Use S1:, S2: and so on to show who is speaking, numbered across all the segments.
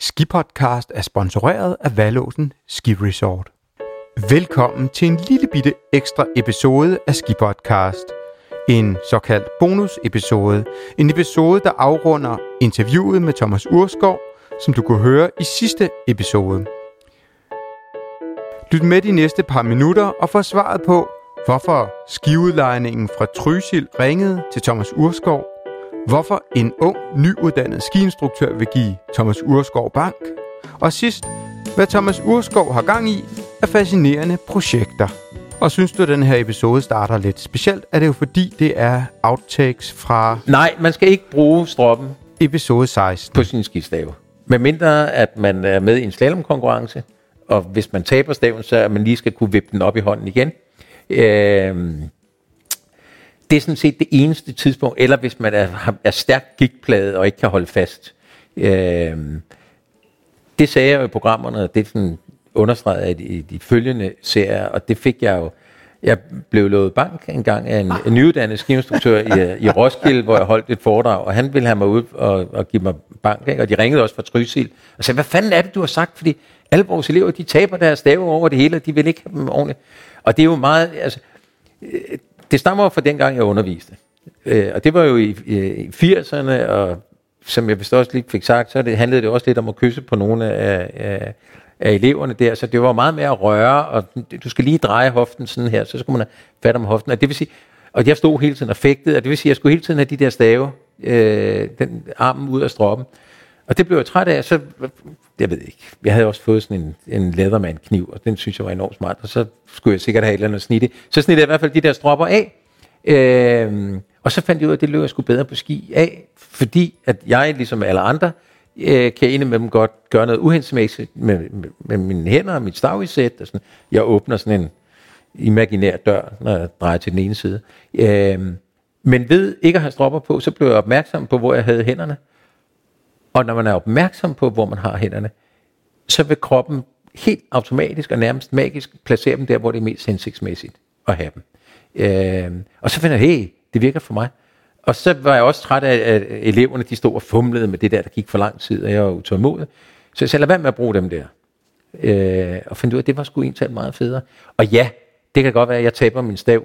S1: Skipodcast er sponsoreret af Valåsen Ski Resort. Velkommen til en lille bitte ekstra episode af Skipodcast. En såkaldt bonusepisode. En episode, der afrunder interviewet med Thomas Urskov, som du kunne høre i sidste episode. Lyt med de næste par minutter og få svaret på, hvorfor skiudlejningen fra Trysil ringede til Thomas Urskov hvorfor en ung, nyuddannet skiinstruktør vil give Thomas Urskov bank, og sidst, hvad Thomas Urskov har gang i af fascinerende projekter. Og synes du, at den her episode starter lidt specielt, er det jo fordi, det er outtakes fra...
S2: Nej, man skal ikke bruge stroppen
S1: episode 16
S2: på sin skistave. Med mindre, at man er med i en slalomkonkurrence, og hvis man taber staven, så er man lige skal kunne vippe den op i hånden igen. Øh, det er sådan set det eneste tidspunkt, eller hvis man er, er stærkt gigtpladet og ikke kan holde fast. Øh, det sagde jeg jo i programmerne, og det er sådan understreget i de følgende serier, og det fik jeg jo. Jeg blev lovet bank en gang af en, en nyuddannet skiinstruktør i, i Roskilde, hvor jeg holdt et foredrag, og han ville have mig ud og, og give mig bank, ikke? og de ringede også fra Trysil, og sagde, hvad fanden er det, du har sagt, fordi alle vores elever, de taber deres stave over det hele, og de vil ikke have dem ordentligt. Og det er jo meget, altså, det stammer fra dengang, jeg underviste. Øh, og det var jo i, øh, i 80'erne, og som jeg vist også lige fik sagt, så det, handlede det også lidt om at kysse på nogle af, af, af eleverne der, så det var meget mere at røre, og du skal lige dreje hoften sådan her, så skulle man have fat om hoften. Og det vil sige, og jeg stod hele tiden og fægtede, og det vil sige, at jeg skulle hele tiden have de der stave, øh, den armen ud af stroppen. Og det blev jeg træt af, så, jeg ved ikke, jeg havde også fået sådan en, en Leatherman kniv, og den synes jeg var enormt smart, og så skulle jeg sikkert have et eller andet snitte. Så snittede jeg i hvert fald de der stropper af, øh, og så fandt jeg ud af, at det løb jeg skulle bedre på ski af, fordi at jeg, ligesom alle andre, øh, kan ene med dem godt gøre noget uhensigtsmæssigt med, med, med mine hænder og mit stavisæt. Og sådan. Jeg åbner sådan en imaginær dør, når jeg drejer til den ene side. Øh, men ved ikke at have stropper på, så blev jeg opmærksom på, hvor jeg havde hænderne. Og når man er opmærksom på, hvor man har hænderne, så vil kroppen helt automatisk og nærmest magisk placere dem der, hvor det er mest hensigtsmæssigt at have dem. Øh, og så finder jeg, hey, det virker for mig. Og så var jeg også træt af, at eleverne de stod og fumlede med det der, der gik for lang tid, og jeg var utålmodig. Så jeg sagde, lad være med at bruge dem der. Øh, og fandt ud af, at det var sgu egentlig meget federe. Og ja, det kan godt være, at jeg taber min stav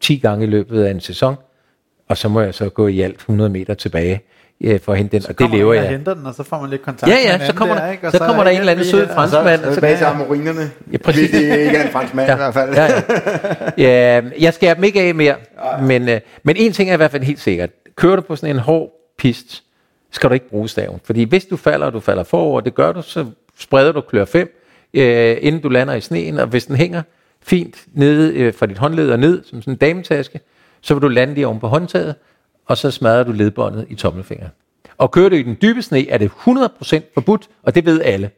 S2: 10 gange i løbet af en sæson, og så må jeg så gå i alt 100 meter tilbage ja, for at hente den,
S3: så
S2: og det lever jeg.
S3: Så henter den, og så får man lidt kontakt
S2: Ja, ja, så kommer, der, ikke? så, så kommer der en eller anden sød franskmand.
S1: Så, så tilbage til amorinerne,
S2: ja, præcis.
S1: hvis det ikke er en franskmand ja, i hvert fald. Ja,
S2: ja. ja, jeg skærer dem ikke af mere, men, øh, men en ting er i hvert fald helt sikkert. Kører du på sådan en hård pist, skal du ikke bruge staven. Fordi hvis du falder, og du falder forover, det gør du, så spreder du klør 5, øh, inden du lander i sneen, og hvis den hænger fint nede øh, fra dit håndled og ned, som sådan en dametaske, så vil du lande lige oven på håndtaget, og så smadrer du ledbåndet i tommelfingeren. Og kører du i den dybe sne, er det 100% forbudt, og det ved alle.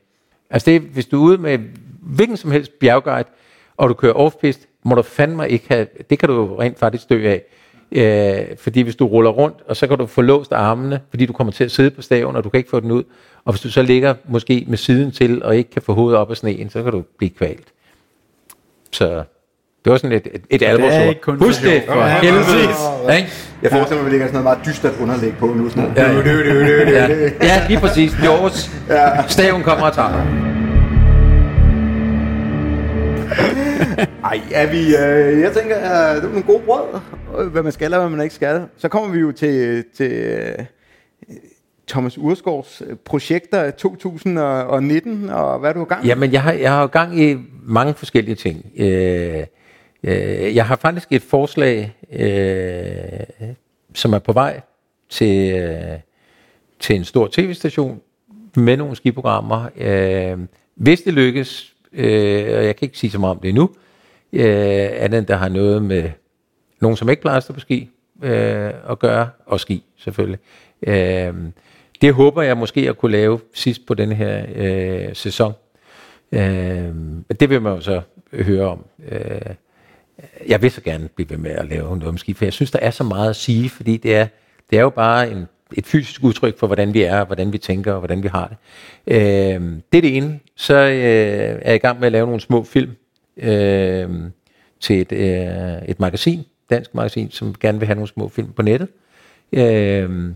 S2: Altså det, hvis du er ude med hvilken som helst bjergguide, og du kører offpist, må du fandme ikke have, det kan du rent faktisk dø af. Øh, fordi hvis du ruller rundt, og så kan du få låst armene, fordi du kommer til at sidde på staven, og du kan ikke få den ud. Og hvis du så ligger måske med siden til, og ikke kan få hovedet op af sneen, så kan du blive kvalt. Så det var sådan et, et, et alvorsord. Husk det for ja, helvede.
S1: Jeg forestiller mig, at vi ligger sådan noget meget dystert underlæg på nu. Sådan
S2: ja, ja. lige præcis. George. Ja. Staven kommer og tager.
S1: Ej, er vi, øh, jeg tænker, øh, det er nogle gode brød, hvad man skal og hvad man ikke skal. Så kommer vi jo til, til øh, Thomas Urskovs øh, projekter 2019, og hvad er du gang
S2: i? Jamen, jeg har, jeg har gang i mange forskellige ting. Øh, Øh, jeg har faktisk et forslag, øh, som er på vej til, øh, til en stor tv-station med nogle skiprogrammer. Øh, hvis det lykkes, øh, og jeg kan ikke sige så meget om det endnu, øh, andet der har noget med nogen, som ikke plejer at stå på ski øh, at gøre, og ski selvfølgelig. Øh, det håber jeg måske at kunne lave sidst på den her øh, sæson. Øh, det vil man jo så høre om. Øh, jeg vil så gerne blive ved med at lave noget om ski, for jeg synes, der er så meget at sige, fordi det er, det er jo bare en, et fysisk udtryk for, hvordan vi er, hvordan vi tænker, og hvordan vi har det. Øh, det er det ene. Så øh, er jeg i gang med at lave nogle små film øh, til et, øh, et magasin, dansk magasin, som gerne vil have nogle små film på nettet. Øh,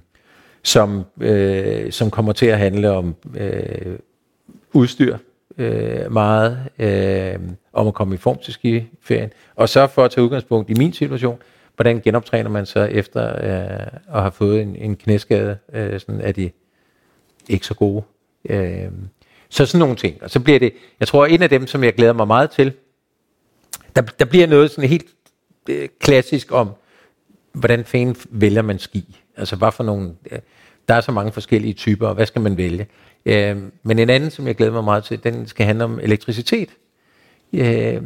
S2: som, øh, som kommer til at handle om øh, udstyr øh, meget, øh, om at komme i form til skiferien, og så for at tage udgangspunkt i min situation, hvordan genoptræner man så efter øh, at have fået en, en knæskade, øh, sådan er de ikke så gode. Øh, så sådan nogle ting. Og så bliver det, jeg tror, en af dem, som jeg glæder mig meget til, der, der bliver noget sådan helt øh, klassisk om, hvordan fanden vælger man ski? Altså, hvad for nogle... Øh, der er så mange forskellige typer, og hvad skal man vælge? Øh, men en anden, som jeg glæder mig meget til, den skal handle om elektricitet. Øh,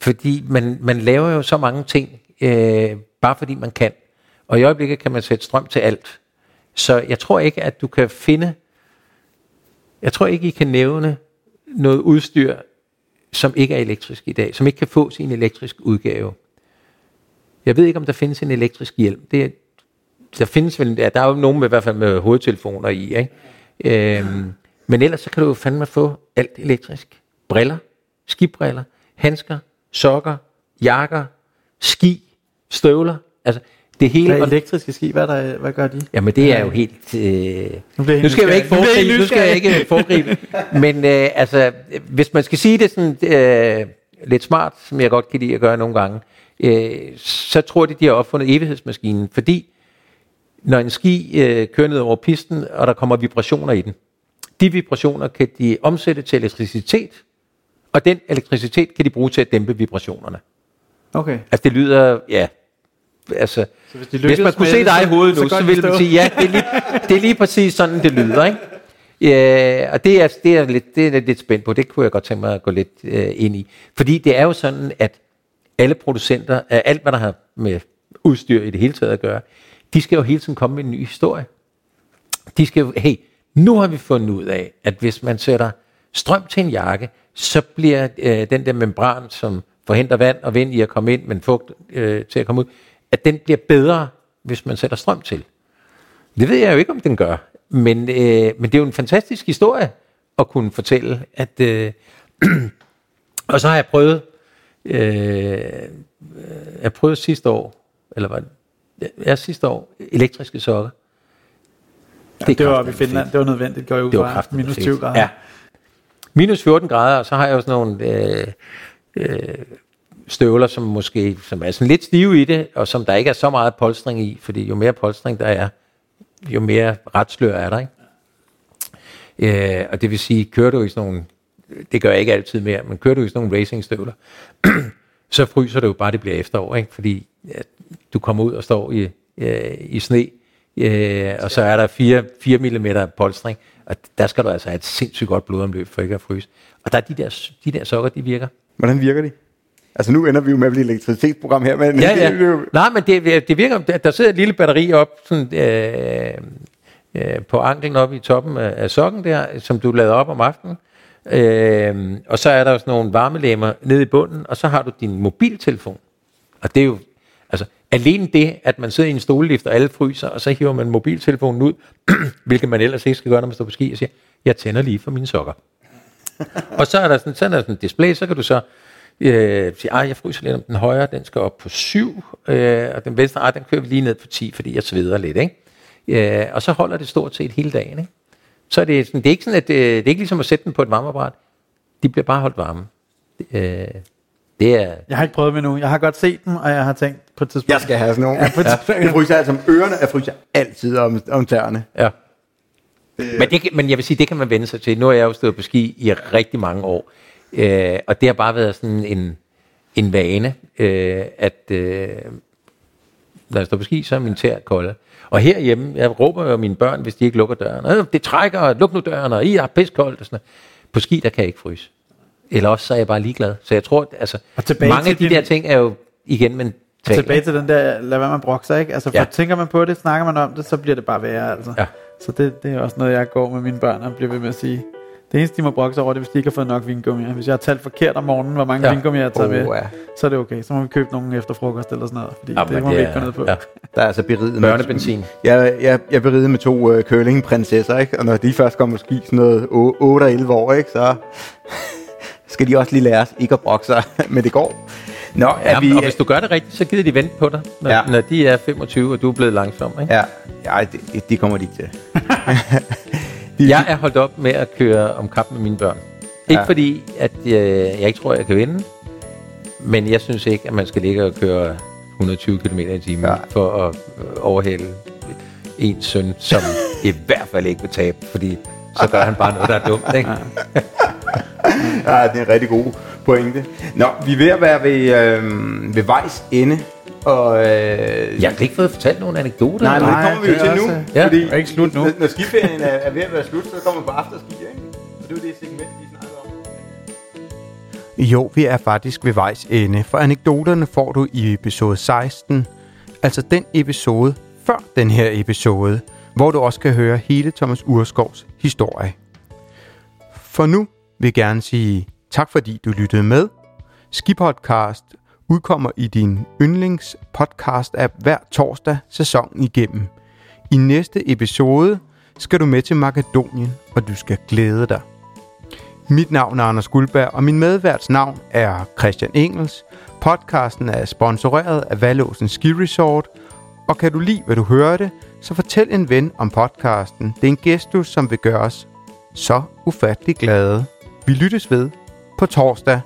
S2: fordi man, man laver jo så mange ting, øh, bare fordi man kan. Og i øjeblikket kan man sætte strøm til alt. Så jeg tror ikke, at du kan finde... Jeg tror ikke, I kan nævne noget udstyr, som ikke er elektrisk i dag, som ikke kan få sin elektrisk udgave. Jeg ved ikke, om der findes en elektrisk hjelm. Det, der findes vel, ja, der er jo nogen med, i hvert fald med hovedtelefoner i, ikke? Øhm, men ellers så kan du jo fandme få alt elektrisk. Briller, skibriller, handsker, sokker, jakker, ski, støvler. Altså, det hele.
S3: Hvad elektriske ski, hvad, der, hvad gør de?
S2: Jamen det er jo helt... Øh, nu, nu skal jeg ikke foregribe, nu skal jeg ikke foregribe. men øh, altså, hvis man skal sige det sådan øh, lidt smart, som jeg godt kan lide at gøre nogle gange, øh, så tror de, de har opfundet evighedsmaskinen, fordi når en ski øh, kører ned over pisten, og der kommer vibrationer i den, de vibrationer kan de omsætte til elektricitet, og den elektricitet kan de bruge til at dæmpe vibrationerne.
S3: Okay.
S2: Altså det lyder, ja, altså, så hvis, de hvis man kunne se dig i hovedet nu, så, så ville man sige, ja, det er, lige, det er lige præcis sådan, det lyder, ikke? Ja, og det er, det, er lidt, det er lidt spændt på, det kunne jeg godt tænke mig at gå lidt øh, ind i. Fordi det er jo sådan, at alle producenter, alt hvad der har med udstyr i det hele taget at gøre, de skal jo hele tiden komme med en ny historie. De skal jo, hey, nu har vi fundet ud af, at hvis man sætter strøm til en jakke, så bliver øh, den der membran, som forhindrer vand og vind i at komme ind, men fugt øh, til at komme ud, at den bliver bedre, hvis man sætter strøm til. Det ved jeg jo ikke, om den gør. Men, øh, men det er jo en fantastisk historie at kunne fortælle. At, øh, og så har jeg prøvet, øh, øh, jeg prøvede sidste år, eller var det, ja, sidste år, elektriske sokker.
S3: Ja, det, det var vi i Finland, det var nødvendigt, går jo det var minus 20 grader. Ja.
S2: Minus 14 grader, og så har jeg jo sådan nogle øh, øh, støvler, som måske som er sådan lidt stive i det, og som der ikke er så meget polstring i, fordi jo mere polstring der er, jo mere retslør er der, ikke? Øh, og det vil sige, kører du i sådan nogle, det gør jeg ikke altid mere, men kører du i sådan nogle racingstøvler, så fryser det jo bare, det bliver efterår, ikke? Fordi ja, du kommer ud og står i, øh, i sne, øh, og så er der 4, 4 mm polstring, og der skal du altså have et sindssygt godt blodomløb for ikke at fryse. Og der er de der, de der sokker, de virker.
S1: Hvordan virker de? Altså nu ender vi jo med at blive elektricitetsprogram her, men...
S2: Ja, ja. Det, Nej, men det, det virker, der, der sidder et lille batteri op sådan, øh, øh, på anklen oppe i toppen af, af sokken der, som du lader op om aftenen. Øh, og så er der sådan nogle varmelæmmer nede i bunden, og så har du din mobiltelefon. Og det er jo, altså alene det, at man sidder i en stolelift, og alle fryser, og så hiver man mobiltelefonen ud, hvilket man ellers ikke skal gøre, når man står på ski, og siger, jeg tænder lige for mine sokker. og så er der sådan, er der sådan en display, så kan du så øh, sige, jeg fryser lidt om den højre, den skal op på 7, øh, og den venstre, ej, den kører vi lige ned på 10, fordi jeg sveder lidt, ikke? Øh, og så holder det stort set hele dagen, ikke? Så er det, sådan, det er ikke sådan, at det, det er ikke ligesom at sætte den på et varmeapparat. De bliver bare holdt varme. Øh, det er...
S3: Jeg har ikke prøvet med nu. Jeg har godt set dem, og jeg har tænkt på et tidspunkt.
S1: Jeg skal have sådan nogle. Ja, på ja. Jeg fryser altså om ørerne, jeg fryser altid om, om tæerne.
S2: Ja. Men, det, men jeg vil sige, det kan man vende sig til. Nu har jeg jo stået på ski i rigtig mange år. Øh, og det har bare været sådan en, en vane, øh, at øh, når jeg står på ski, så er min tær kolde. Og herhjemme, jeg råber jo mine børn, hvis de ikke lukker døren. Øh, det trækker, luk nu døren, og I er piskoldt. Og sådan På ski, der kan jeg ikke fryse. Eller også så er jeg bare ligeglad. Så jeg tror, altså, mange af de din... der ting er jo igen men
S3: Og tilbage til den der, lad være med at brokke sig, ikke? Altså, for ja. tænker man på det, snakker man om det, så bliver det bare værre, altså. Ja. Så det, det er også noget, jeg går med mine børn og bliver ved med at sige. Det eneste, de må brokke sig over, det er, hvis de ikke har fået nok vingummi. Hvis jeg har talt forkert om morgenen, hvor mange ja. vingummi jeg har taget oh, med, ja. så er det okay. Så må vi købe nogen efter frokost eller sådan noget, fordi ja, det må det vi ikke gå ned på. Ja.
S1: Der er altså beriget
S2: Børnebenzin.
S1: Jeg, jeg, jeg beriget med to uh, curlingprinsesser, ikke? og når de først kommer ski sådan noget 8 og 11 år, ikke? så skal de også lige lære ikke at brokke sig, men det går.
S2: Nå, er ja, vi, og hvis du gør det rigtigt, så gider de vente på dig, når, ja. når de er 25, og du er blevet langsom. Ikke?
S1: Ja, ja det, det kommer de ikke til.
S2: jeg er holdt op med at køre om kamp med mine børn. Ikke ja. fordi, at jeg, jeg ikke tror, jeg kan vinde, men jeg synes ikke, at man skal ligge og køre 120 km i timen ja. for at øh, overhale en søn, som i hvert fald ikke vil tabe, fordi så gør han bare noget, der er dumt. Ikke?
S1: ja, det er en rigtig god pointe. Nå, vi er ved at være ved, øh, ved vejs ende. Og, øh,
S2: jeg har ikke fået fortalt nogen anekdoter.
S1: Nej, nej, det kommer vi jo til nu.
S3: Ja. Fordi er ikke slut nu.
S1: Når, når skiferien er, er ved at være slut, så kommer vi på afterski, ikke? Og det er jo det segment, vi snakker om. Jo, vi er faktisk ved vejs ende, for anekdoterne får du i episode 16, altså den episode før den her episode, hvor du også kan høre hele Thomas Urskovs historie. For nu vil jeg gerne sige tak, fordi du lyttede med. Skipodcast udkommer i din yndlings podcast-app hver torsdag sæsonen igennem. I næste episode skal du med til Makedonien, og du skal glæde dig. Mit navn er Anders Guldberg, og min medværts navn er Christian Engels. Podcasten er sponsoreret af Valåsen Ski Resort, og kan du lide, hvad du hørte, så fortæl en ven om podcasten. Det er en gestus, som vil gøre os så ufattelig glade. Vi lyttes ved på torsdag